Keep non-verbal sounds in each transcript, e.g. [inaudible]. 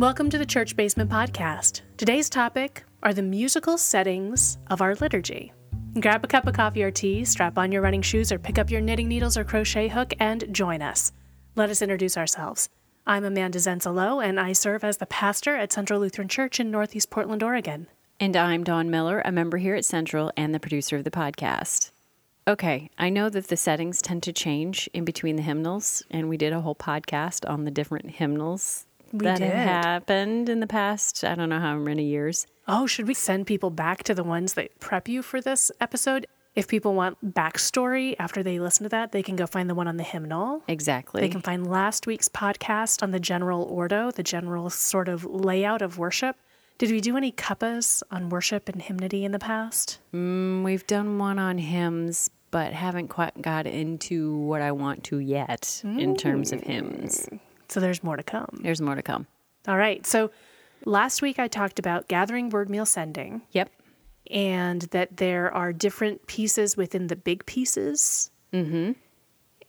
Welcome to the Church Basement Podcast. Today's topic are the musical settings of our liturgy. Grab a cup of coffee or tea, strap on your running shoes, or pick up your knitting needles or crochet hook and join us. Let us introduce ourselves. I'm Amanda Zenzalo, and I serve as the pastor at Central Lutheran Church in Northeast Portland, Oregon. And I'm Dawn Miller, a member here at Central and the producer of the podcast. Okay, I know that the settings tend to change in between the hymnals, and we did a whole podcast on the different hymnals We that did. happened in the past, I don't know how many years. Oh, should we send people back to the ones that prep you for this episode? If people want backstory after they listen to that, they can go find the one on the hymnal. Exactly. They can find last week's podcast on the general ordo, the general sort of layout of worship. Did we do any cuppas on worship and hymnody in the past? Mm, We've done one on hymns, but haven't quite got into what I want to yet in terms of hymns. So there's more to come. There's more to come. All right. So last week I talked about gathering word meal sending Yep. and that there are different pieces within the big pieces. Mm-hmm.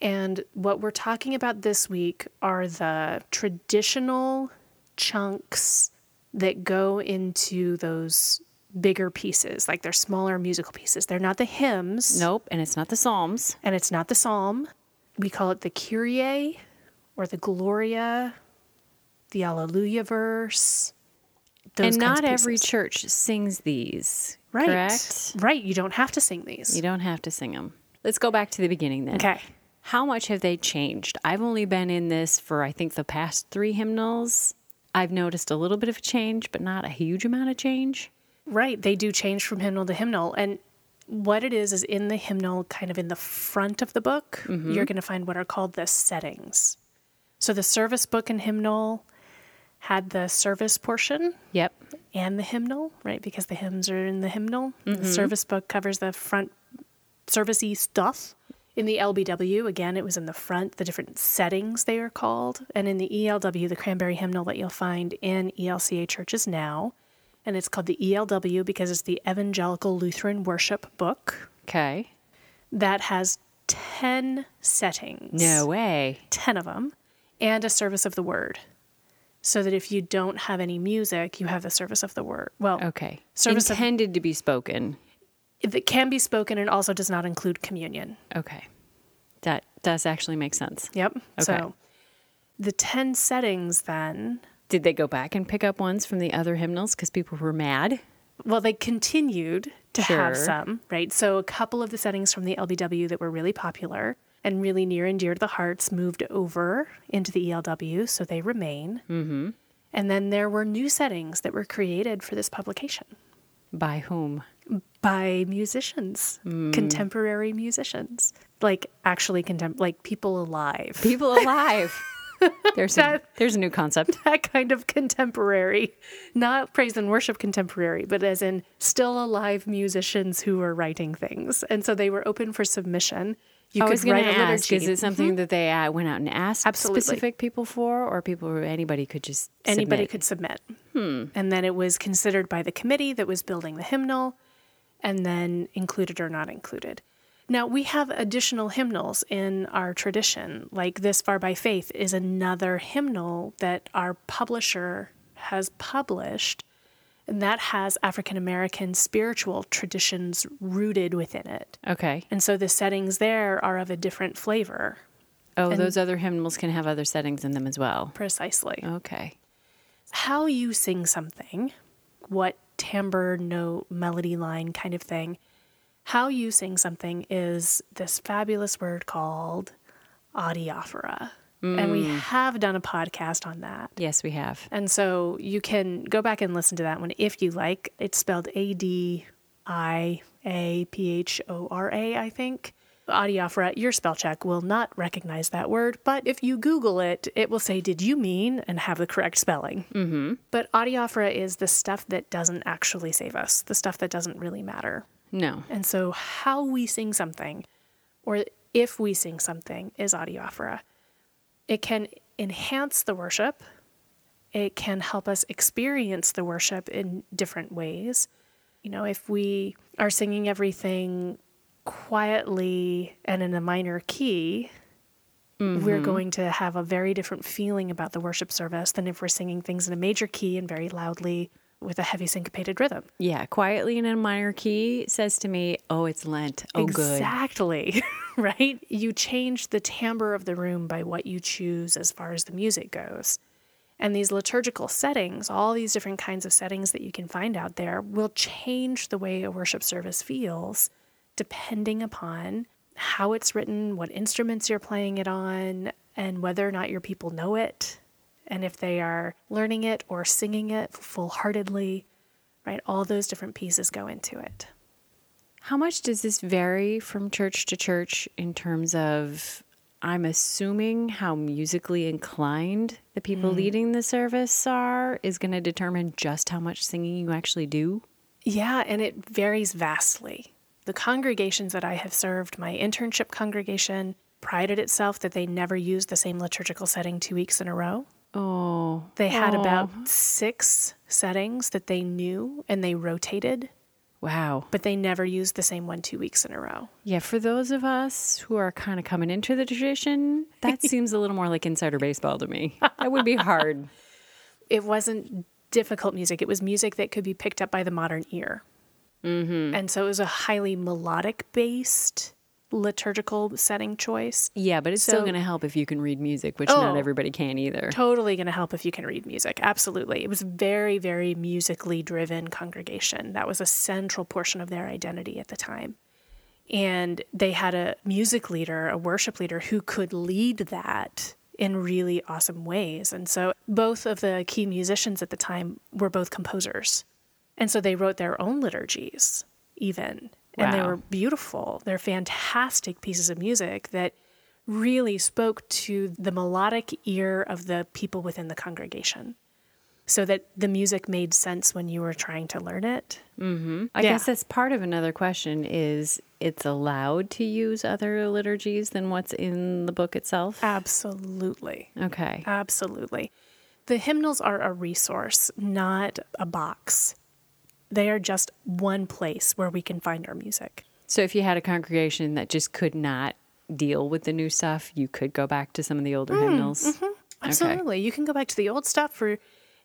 And what we're talking about this week are the traditional chunks that go into those bigger pieces, like they're smaller musical pieces. They're not the hymns. Nope. And it's not the Psalms. and it's not the psalm. We call it the Kyrie or the Gloria, the Alleluia verse. and not every church sings these. right, Correct? right. You don't have to sing these. You don't have to sing them. Let's go back to the beginning then. Okay, How much have they changed? I've only been in this for, I think, the past three hymnals. I've noticed a little bit of a change, but not a huge amount of change. right. They do change from hymnal to hymnal, and what it is is in the hymnal, kind of in the front of the book, Mm-hmm. you're going to find what are called the settings. So the service book and hymnal had the service portion, Yep. and the hymnal, right? Because the hymns are in the hymnal. Mm-hmm. The service book covers the front servicey stuff. In the LBW, again, it was in the front, the different settings they are called. And in the ELW, the cranberry hymnal that you'll find in ELCA churches now. And it's called the ELW because it's the Evangelical Lutheran Worship Book Okay. that has 10 settings No way. 10 of them, and a service of the word. So that if you don't have any music, you have the service of the word. Well, Okay. Service of- Intended to be spoken. it can be spoken and also does not include communion. Okay. That does actually make sense. Yep. Okay. So the 10 settings then, Did they go back and pick up ones from the other hymnals because people were mad? well, they continued to have some, right? So a couple of the settings from the LBW that were really popular and really near and dear to the hearts moved over into the ELW, so they remain. Mm-hmm. And then there were new settings that were created for this publication. By whom? by musicians, Hmm. contemporary musicians, like actually contem- like people alive. People [laughs] alive. [laughs] there's a, there's a new concept. [laughs] that kind of contemporary, not praise and worship contemporary, but as in still alive musicians who were writing things, and so they were open for submission. You I could was going write to a ask: liturgy. Is it something that they uh, went out and asked Absolutely. specific people for, or people or anybody could just anybody submit? could submit. Hmm. And then it was considered by the committee that was building the hymnal and then included or not included. Now, we have additional hymnals in our tradition, like This Far by Faith is another hymnal that our publisher has published, and that has African American spiritual traditions rooted within it. Okay. And so the settings there are of a different flavor, Oh, those other hymnals can have other settings in them as well. precisely. Okay. how you sing something, what timbre, note, melody line kind of thing, how you sing something is this fabulous word called adiaphora. And we have done a podcast on that. Yes, we have. And so you can go back and listen to that one if you like. It's spelled A D I A P H O R A, I think. Adiaphora, your spell check will not recognize that word, but if you Google it, it will say, Did you mean? and have the correct spelling. Mm-hmm. But adiaphora is the stuff that doesn't actually save us, the stuff that doesn't really matter. No. And so, how we sing something, or if we sing something, is adiaphora. It can enhance the worship, it can help us experience the worship in different ways. You know, if we are singing everything quietly and in a minor key, we're mm-hmm. going to have a very different feeling about the worship service than if we're singing things in a major key and very loudly with a heavy syncopated rhythm. Yeah, quietly in a minor key says to me, "Oh, it's Lent. Oh, good." Exactly. [laughs] right? You change the timbre of the room by what you choose as far as the music goes. And these liturgical settings, all these different kinds of settings that you can find out there, will change the way a worship service feels depending upon how it's written, what instruments you're playing it on, and whether or not your people know it, and if they are learning it or singing it full heartedly, right? All those different pieces go into it. How much does this vary from church to church in terms of I'm assuming how musically inclined the people hmm. leading the service are is going to determine just how much singing you actually do? Yeah, and it varies vastly. The congregations that I have served, my internship congregation, prided itself that they never used the same liturgical setting two weeks in a row. Oh. They had Oh. about six settings that they knew and they rotated, Wow. but they never used the same one two weeks in a row. Yeah, for those of us who are kind of coming into the tradition, [laughs] that seems a little more like insider baseball to me. That would be hard. [laughs] It wasn't difficult music, it was music that could be picked up by the modern ear. Mm-hmm. And so it was a highly melodic based liturgical setting choice. Yeah, but it's still going to help if you can read music, which not Oh. everybody can either. totally going to help if you can read music. Absolutely. It was very, very musically driven congregation. That was a central portion of their identity at the time. And they had a music leader, a worship leader who could lead that in really awesome ways. And so both of the key musicians at the time were both composers. And so they wrote their own liturgies, even. And they were beautiful. They're fantastic pieces of music that really spoke to the melodic ear of the people within the congregation so that the music made sense when you were trying to learn it. Mm-hmm. I Yeah. guess that's part of another question is it's allowed to use other liturgies than what's in the book itself? Absolutely. Okay. Absolutely. The hymnals are a resource, not a box. They are just one place where we can find our music. So if you had a congregation that just could not deal with the new stuff, you could go back to some of the older mm, hymnals. Mm-hmm. Absolutely. You can go back to the old stuff for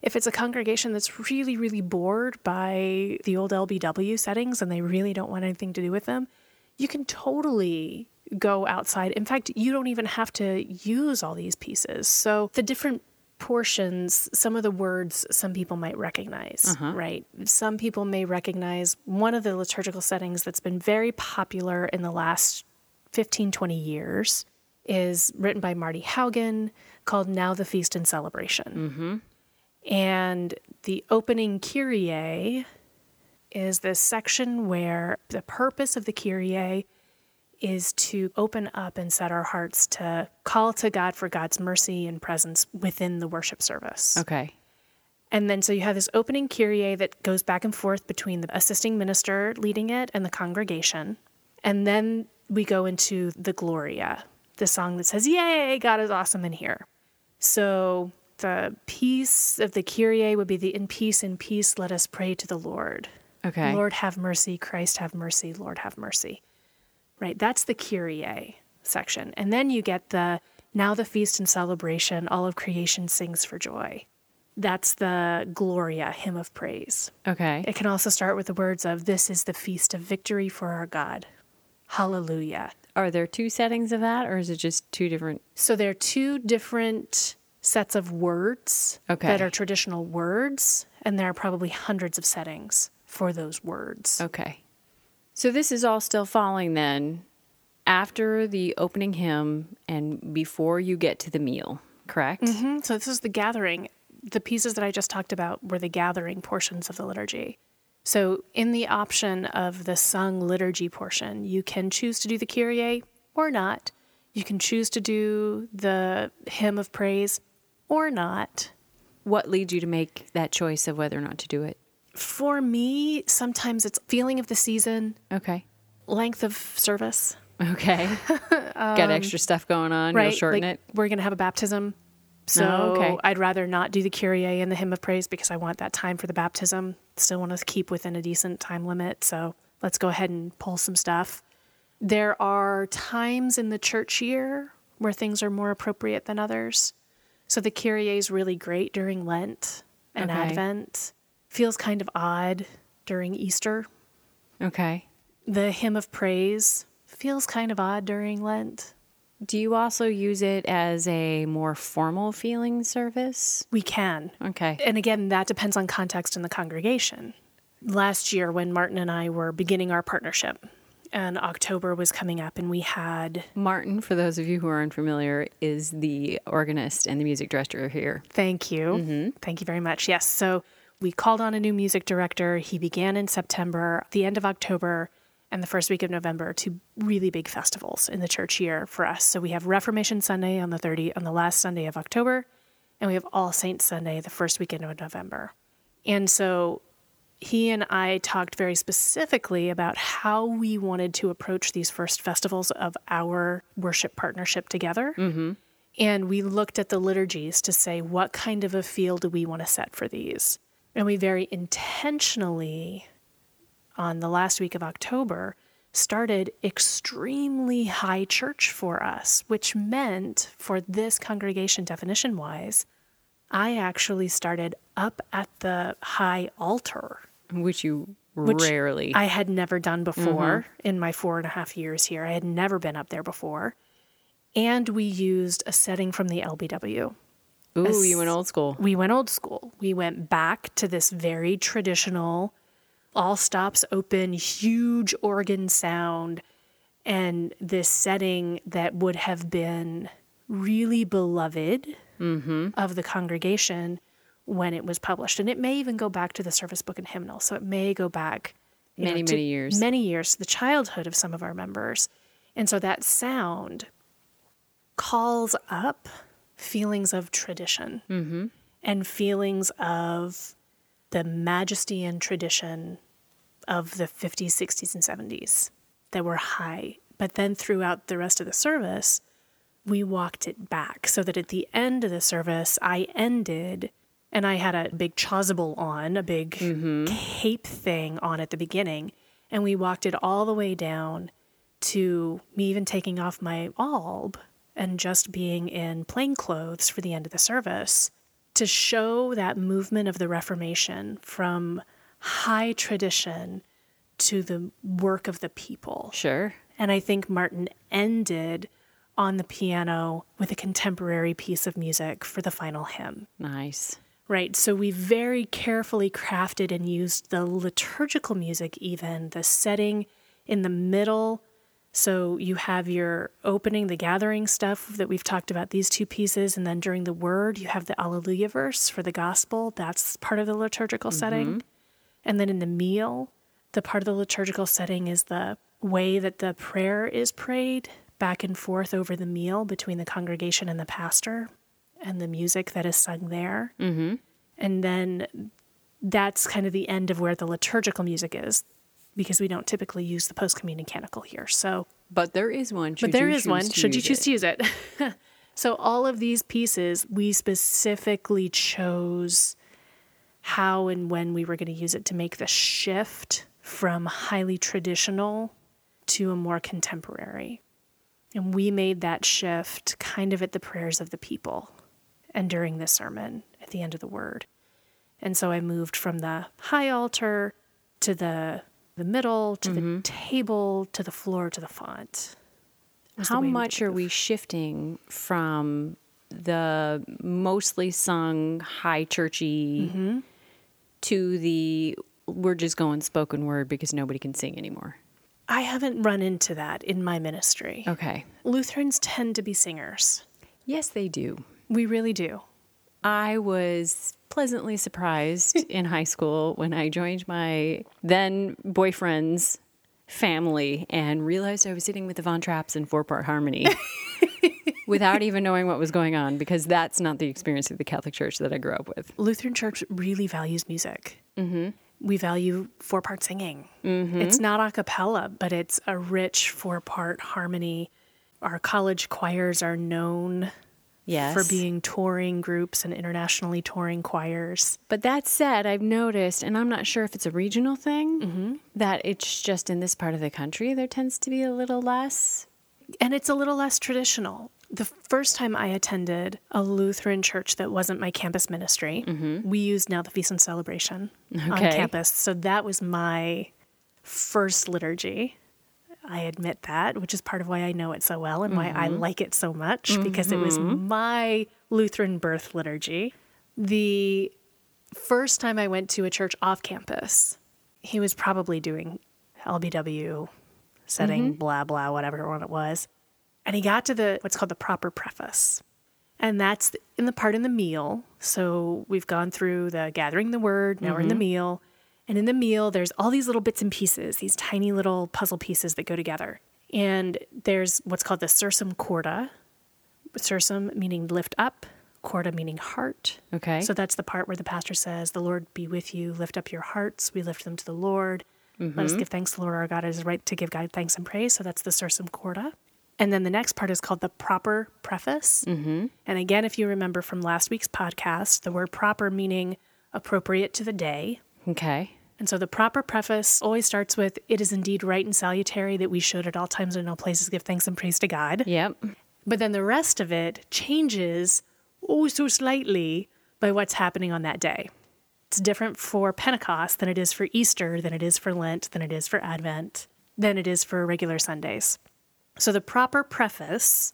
if it's a congregation that's really, really bored by the old LBW settings and they really don't want anything to do with them, you can totally go outside. In fact, you don't even have to use all these pieces. So the different portions, some of the words some people might recognize, uh-huh. right? Some people may recognize one of the liturgical settings that's been very popular in the last 15, 20 years is written by Marty Haugen called Now the Feast and Celebration. Mm-hmm. And the opening Kyrie is this section where the purpose of the Kyrie is to open up and set our hearts to call to God for God's mercy and presence within the worship service. Okay. And then so you have this opening Kyrie that goes back and forth between the assisting minister leading it and the congregation. And then we go into the Gloria, the song that says, Yay, God is awesome in here. So the piece of the Kyrie would be the in peace, in peace, let us pray to the Lord. Okay. Lord have mercy, Christ have mercy, Lord have mercy. Right? That's the Kyrie section. And then you get the now the feast and celebration, all of creation sings for joy. That's the Gloria, hymn of praise. Okay. It can also start with the words of This is the feast of victory for our God. Hallelujah. Are there two settings of that or is it just two different? So there are two different sets of words Okay. that are traditional words, and there are probably hundreds of settings for those words. Okay. So this is all still falling then after the opening hymn and before you get to the meal, correct? Mhm. So this is the gathering. The pieces that I just talked about were the gathering portions of the liturgy. So in the option of the sung liturgy portion, you can choose to do the Kyrie or not. You can choose to do the hymn of praise or not. What leads you to make that choice of whether or not to do it? For me, sometimes it's feeling of the season, Okay. length of service, Okay. [laughs] Um, Got extra stuff going on. right? You'll shorten Like, it. We're going to have a baptism. So Oh, okay. I'd rather not do the Kyrie and the hymn of praise because I want that time for the baptism. Still want to keep within a decent time limit. So let's go ahead and pull some stuff. There are times in the church year where things are more appropriate than others. So the Kyrie is really great during Lent and Okay. Advent. Feels kind of odd during Easter. Okay. The hymn of praise feels kind of odd during Lent. Do you also use it as a more formal feeling service? We can. Okay. And again, that depends on context in the congregation. Last year, when Martin and I were beginning our partnership, and October was coming up, and we had, Martin, for those of you who are unfamiliar, is the organist and the music director here. thank you. Mm-hmm. Thank you very much. Yes. So we called on a new music director. He began in September, the end of October, and the first week of November, two really big festivals in the church year for us. So we have Reformation Sunday on the 30, on the last Sunday of October, and we have All Saints Sunday, the first weekend of November. And so he and I talked very specifically about how we wanted to approach these first festivals of our worship partnership together. Mm-hmm. And we looked at the liturgies to say, what kind of a feel do we want to set for these? And we very intentionally, on the last week of October, started extremely high church for us, which meant for this congregation definition wise, I actually started up at the high altar Which you which rarely. I had never done before mm-hmm. in my four and a half years here. I had never been up there before. And we used a setting from the LBW. Ooh, you went old school. We went old school. We went back to this very traditional, all stops open, huge organ sound, and this setting that would have been really beloved mm-hmm. of the congregation when it was published. And it may even go back to the service book and hymnal. So it may go back Many, to many years. Many years to the childhood of some of our members. And so that sound calls up feelings of tradition mm-hmm. and feelings of the majesty and tradition of the 50s, 60s, and 70s that were high. But then throughout the rest of the service, we walked it back so that at the end of the service, I ended and I had a big chasuble on, a big mm-hmm. cape thing on at the beginning. And we walked it all the way down to me even taking off my alb and just being in plain clothes for the end of the service to show that movement of the Reformation from high tradition to the work of the people. Sure. And I think Martin ended on the piano with a contemporary piece of music for the final hymn. Nice. Right. So we very carefully crafted and used the liturgical music, even the setting in the middle. So you have your opening, the gathering stuff that we've talked about, these two pieces. And then during the word, you have the Alleluia verse for the gospel. That's part of the liturgical setting. And then in the meal, the part of the liturgical setting is the way that the prayer is prayed back and forth over the meal between the congregation and the pastor and the music that is sung there. Mm-hmm. And then that's kind of the end of where the liturgical music is because we don't typically use the post communion canticle here. So, But there is one. but there is one, should you choose to use it. [laughs] so, all of these pieces, we specifically chose how and when we were going to use it to make the shift from highly traditional to a more contemporary. And we made that shift kind of at the prayers of the people and during the sermon at the end of the word. And so I moved from the high altar to the the middle to the table to the floor to the font. the How we much are we shifting from the mostly sung high churchy Mm-hmm. to the we're just going spoken word because nobody can sing anymore? I haven't run into that in my ministry. Okay. Lutherans tend to be singers. Yes, they do. We really do. I was pleasantly surprised [laughs] in high school when I joined my then boyfriend's family and realized I was sitting with the Von Trapps in four part harmony [laughs] without even knowing what was going on because that's not the experience of the Catholic Church that I grew up with. Lutheran Church really values music. Mm-hmm. We value four part singing. It's not a cappella, but it's a rich four part harmony. Our college choirs are known Yes. for being touring groups and internationally touring choirs. But that said, I've noticed, and I'm not sure if it's a regional thing, that it's just in this part of the country there tends to be a little less. And it's a little less traditional. The first time I attended a Lutheran church that wasn't my campus ministry, we used now the Feast and Celebration on Mm-hmm. Campus. So that was my first liturgy. I admit that, which is part of why I know it so well and why Mm-hmm. I like it so much because it was mm-hmm. my Lutheran birth liturgy. The first time I went to a church off campus, he was probably doing LBW setting, mm-hmm. blah, blah, whatever one it was. And he got to the what's called the proper preface. And that's in the part in the meal. So we've gone through the gathering the word, now we're in the mm-hmm. meal. And in the meal, there's all these little bits and pieces, these tiny little puzzle pieces that go together. And there's what's called the sursum corda. Sursum meaning lift up, corda meaning heart. Okay. So that's the part where the pastor says, The Lord be with you, lift up your hearts. We lift them to the Lord. Let us give thanks to the Lord our God. It is right to give God thanks and praise. So that's the sursum corda. And then the next part is called the proper preface. Mm-hmm. And again, if you remember from last week's podcast, the word proper meaning appropriate to the day. okay. And so the proper preface always starts with, It is indeed right and salutary that we should at all times and in all places give thanks and praise to God. Yep. But then the rest of it changes oh so slightly by what's happening on that day. It's different for Pentecost than it is for Easter, than it is for Lent, than it is for Advent, than it is for regular Sundays. So the proper preface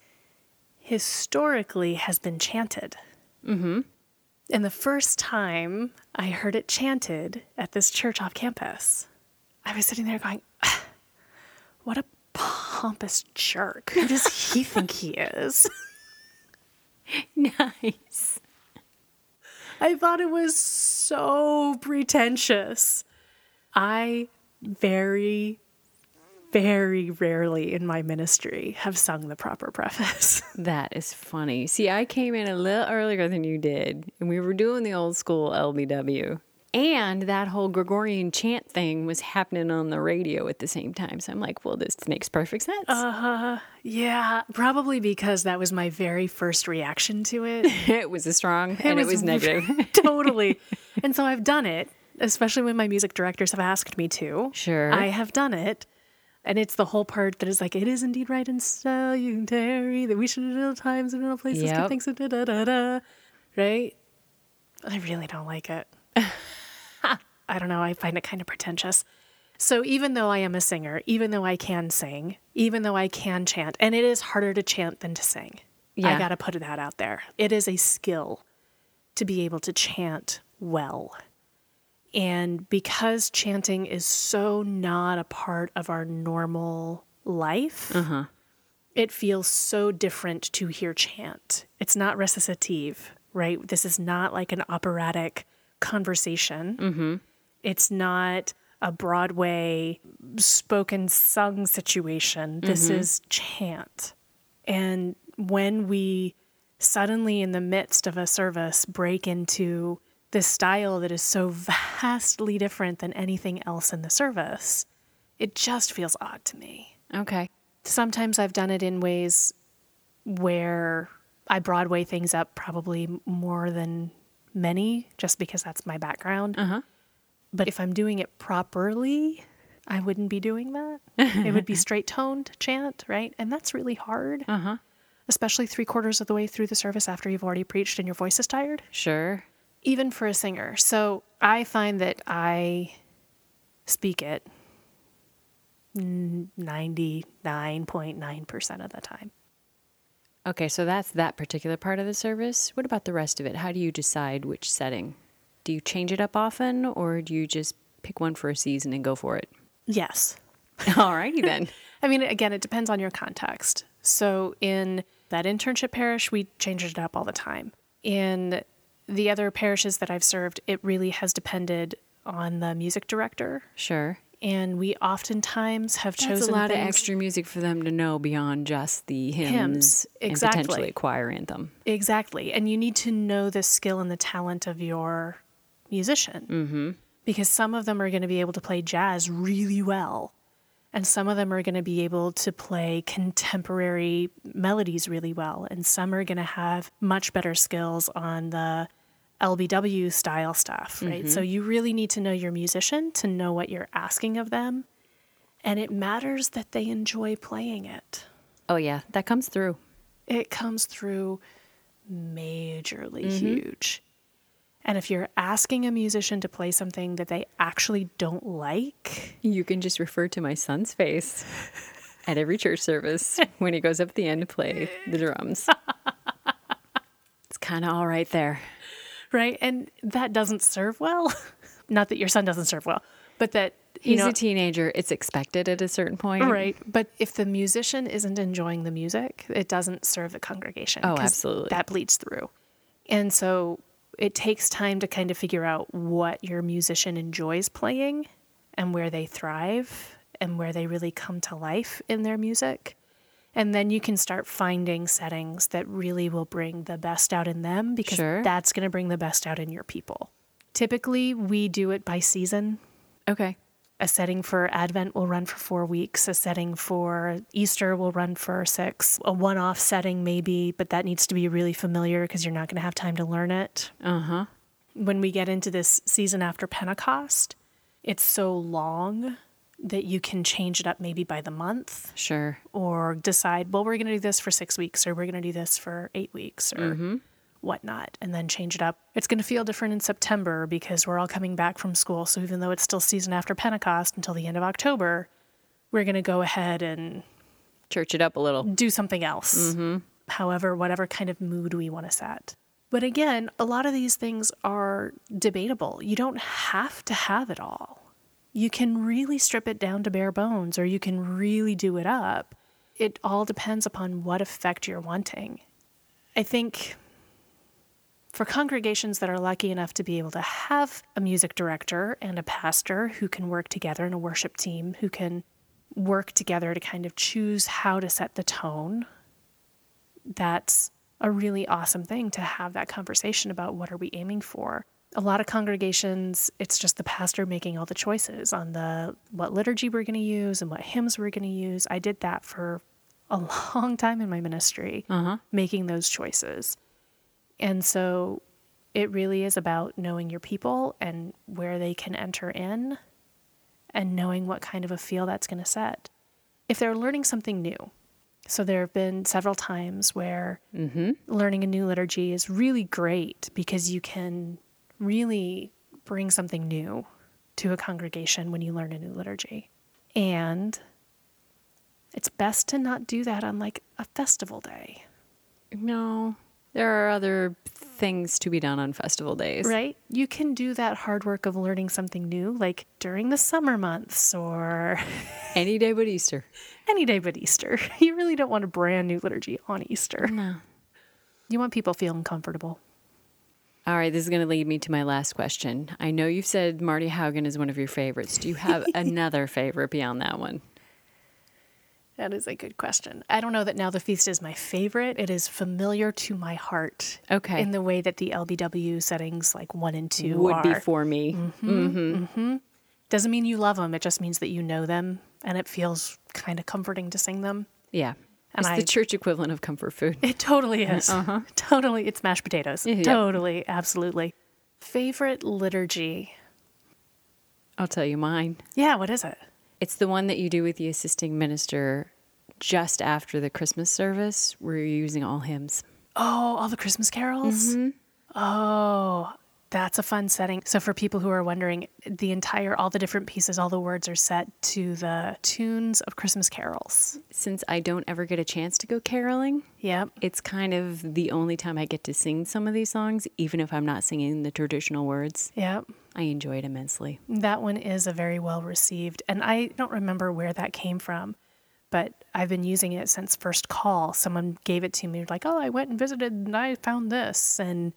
historically has been chanted. Mm-hmm. And the first time I heard it chanted at this church off campus, I was sitting there going, [sighs] what a pompous jerk. Who does he [laughs] think he is? Nice. I thought it was so pretentious. I very, very rarely in my ministry have sung the proper preface. [laughs] That is funny. See, I came in a little earlier than you did, and we were doing the old school LBW. And that whole Gregorian chant thing was happening on the radio at the same time. So I'm like, well, this makes perfect sense. Uh huh. yeah, probably because that was my very first reaction to it. [laughs] it was a strong and it was negative. [laughs] totally. And so I've done it, especially when my music directors have asked me to. Sure. I have done it. And it's the whole part that is like, it is indeed right and salutary that we should at all times and in all places Yep. give thanks and da da da da. Right? I really don't like it. [laughs] I don't know. I find it kind of pretentious. So even though I am a singer, even though I can sing, even though I can chant, and it is harder to chant than to sing. I got to put that out there. It is a skill to be able to chant well. And because chanting is so not a part of our normal life, uh-huh. it feels so different to hear chant. It's not recitative, right? This is not like an operatic conversation. Mm-hmm. It's not a Broadway spoken sung situation. This mm-hmm. is chant. And when we suddenly, in the midst of a service, break into this style that is so vastly different than anything else in the service, it just feels odd to me. okay. Sometimes I've done it in ways where I Broadway things up probably more than many, just because that's my background. Uh-huh. But if I'm doing it properly, I wouldn't be doing that. it would be [laughs] straight toned chant, right? And that's really hard, Uh-huh. especially three quarters of the way through the service after you've already preached and your voice is tired, Sure. Even for a singer. So I find that I speak it 99.9% of the time. Okay, so that's that particular part of the service. What about the rest of it? How do you decide which setting? Do you change it up often or do you just pick one for a season and go for it? Yes. [laughs] Alrighty then. [laughs] I mean, again, it depends on your context. So in that internship parish, we changed it up all the time. In the other parishes that I've served, it really has depended on the music director. Sure. And we oftentimes have That's chosen a lot of extra music for them to know beyond just the hymns, Hymns, and exactly. potentially a choir anthem. Exactly. And you need to know the skill and the talent of your musician. Mm-hmm. Because some of them are going to be able to play jazz really well. And some of them are going to be able to play contemporary melodies really well. And some are going to have much better skills on the LBW style stuff, right? So mm-hmm. you really need to know your musician to know what you're asking of them. And it matters that they enjoy playing it. Oh yeah, that comes through. it comes through majorly mm-hmm. huge. And if you're asking a musician to play something that they actually don't like, You can just refer to my son's face at every church service when he goes up at the end to play the drums. It's kind of all right there. right? And that doesn't serve well. [laughs] Not that your son doesn't serve well, but that you He's know, a teenager. It's expected at a certain point. right? But if the musician isn't enjoying the music, it doesn't serve the congregation. Oh, absolutely. That bleeds through. And so it takes time to kind of figure out what your musician enjoys playing and where they thrive and where they really come to life in their music. And then you can start finding settings that really will bring the best out in them because Sure. that's going to bring the best out in your people. Typically, we do it by season. Okay. A setting for Advent will run for four weeks. A setting for Easter will run for six. A one off setting, maybe, but that needs to be really familiar because you're not going to have time to learn it. Uh huh. When we get into this season after Pentecost, it's so long that you can change it up maybe by the month Sure. or decide, well, we're going to do this for six weeks or we're going to do this for eight weeks or whatnot, and then change it up. It's going to feel different in September because we're all coming back from school. So even though it's still season after Pentecost until the end of October, we're going to go ahead and Church it up a little. do something else. Mm-hmm. However, whatever kind of mood we want to set. But again, a lot of these things are debatable. You don't have to have it all. You can really strip it down to bare bones, or you can really do it up. It all depends upon what effect you're wanting. I think for congregations that are lucky enough to be able to have a music director and a pastor who can work together and a worship team who can work together to kind of choose how to set the tone, that's a really awesome thing to have that conversation about what are we aiming for. A lot of congregations, it's just the pastor making all the choices on the what liturgy we're going to use and what hymns we're going to use. I did that for a [laughs] long time in my ministry, uh-huh. making those choices. And so it really is about knowing your people and where they can enter in and knowing what kind of a feel that's going to set. If they're learning something new, so there have been several times where mm-hmm. learning a new liturgy is really great because you can really bring something new to a congregation when you learn a new liturgy. And it's best to not do that on like a festival day. No, there are other things to be done on festival days. Right? You can do that hard work of learning something new, like during the summer months or [laughs] Any day but Easter. any day but Easter. [laughs] You really don't want a brand new liturgy on Easter. No. You want people feeling comfortable. All right, this is going to lead me to my last question. I know you've said Marty Haugen is one of your favorites. Do you have [laughs] another favorite beyond that one? That is a good question. I don't know that Now the Feast is my favorite. It is familiar to my heart. Okay. In the way that the LBW settings like one and two Would be for me. Mm-hmm. Mm-hmm. Mm-hmm. Doesn't mean you love them. It just means that you know them and it feels kind of comforting to sing them. Yeah. And it's I- the church equivalent of comfort food. It totally uh-huh. is. Uh-huh. Totally. It's mashed potatoes. Yep. Totally. Absolutely. Favorite liturgy? I'll tell you mine. Yeah, what is it? It's the one that you do with the assisting minister just after the Christmas service where you're using all hymns. Oh, all the Christmas carols? Mm-hmm. Oh, that's a fun setting. So, for people who are wondering, the entire, all the different pieces, all the words are set to the tunes of Christmas carols. Since I don't ever get a chance to go caroling, Yep. it's kind of the only time I get to sing some of these songs, even if I'm not singing the traditional words. Yep. I enjoy it immensely. That one is a very well received. And I don't remember where that came from, but I've been using it since first call. Someone gave it to me, like, oh, I went and visited and I found this. And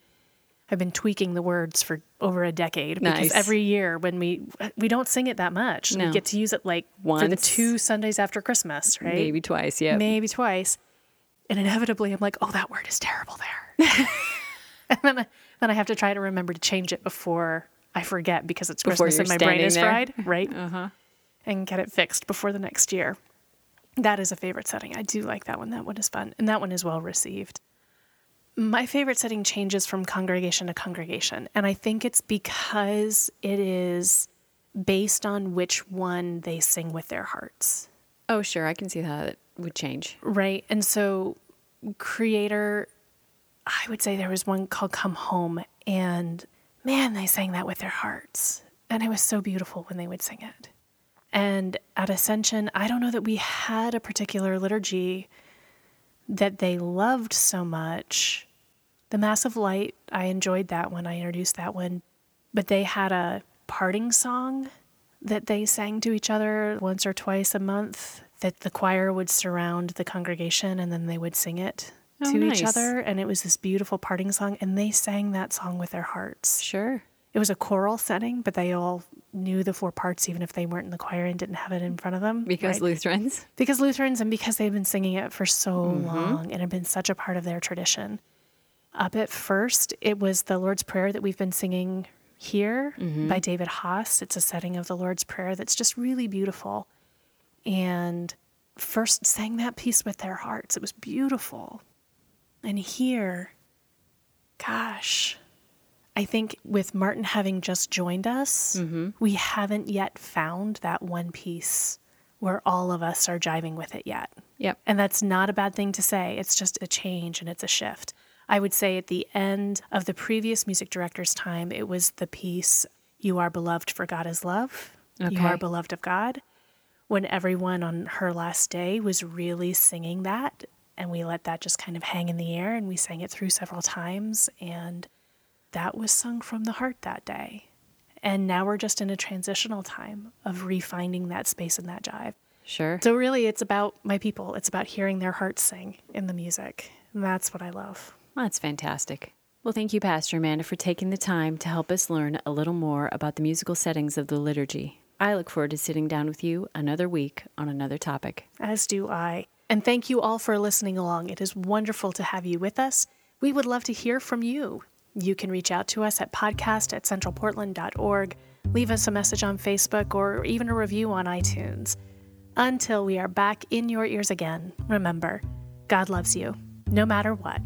I've been tweaking the words for over a decade because Nice. every year when we we don't sing it that much, we get to use it like for the two Sundays after Christmas, right? Maybe twice, yeah. maybe twice. And inevitably, I'm like, oh, that word is terrible there. [laughs] and then I, then I have to try to remember to change it before I forget because it's Before Christmas and my brain is there. fried, [laughs] right? Uh-huh. And get it fixed before the next year. That is a favorite setting. I do like that one. That one is fun. And that one is well received. My favorite setting changes from congregation to congregation. And I think it's because it is based on which one they sing with their hearts. Oh, sure. I can see how that would change. Right. And so creator, I would say there was one called Come Home, and man, they sang that with their hearts. And it was so beautiful when they would sing it. And at Ascension, I don't know that we had a particular liturgy that they loved so much. The Mass of Light, I enjoyed that one. I introduced that one. But they had a parting song that they sang to each other once or twice a month that the choir would surround the congregation and then they would sing it Oh, to nice. each other. And it was this beautiful parting song. And they sang that song with their hearts. Sure. It was a choral setting, but they all knew the four parts, even if they weren't in the choir and didn't have it in front of them. Because right? Lutherans. because Lutherans and because they've been singing it for so Mm-hmm. long and had been such a part of their tradition. Up at first, it was the Lord's Prayer that we've been singing here Mm-hmm. by David Haas. It's a setting of the Lord's Prayer that's just really beautiful. And first sang that piece with their hearts. It was beautiful. And here, gosh, I think with Martin having just joined us, Mm-hmm. we haven't yet found that one piece where all of us are jiving with it yet. Yep. And that's not a bad thing to say. It's just a change and it's a shift. I would say at the end of the previous music director's time, it was the piece, You Are Beloved for God is Love. You are beloved of God. When everyone on her last day was really singing that. And we let that just kind of hang in the air and we sang it through several times. And that was sung from the heart that day. And now we're just in a transitional time of refining that space and that jive. Sure. So really, it's about my people. It's about hearing their hearts sing in the music. And that's what I love. That's fantastic. Well, thank you, Pastor Amanda, for taking the time to help us learn a little more about the musical settings of the liturgy. I look forward to sitting down with you another week on another topic. As do I. And thank you all for listening along. It is wonderful to have you with us. We would love to hear from you. You can reach out to us at podcast at centralportland.org, leave us a message on Facebook, or even a review on iTunes. Until we are back in your ears again, remember, God loves you, no matter what.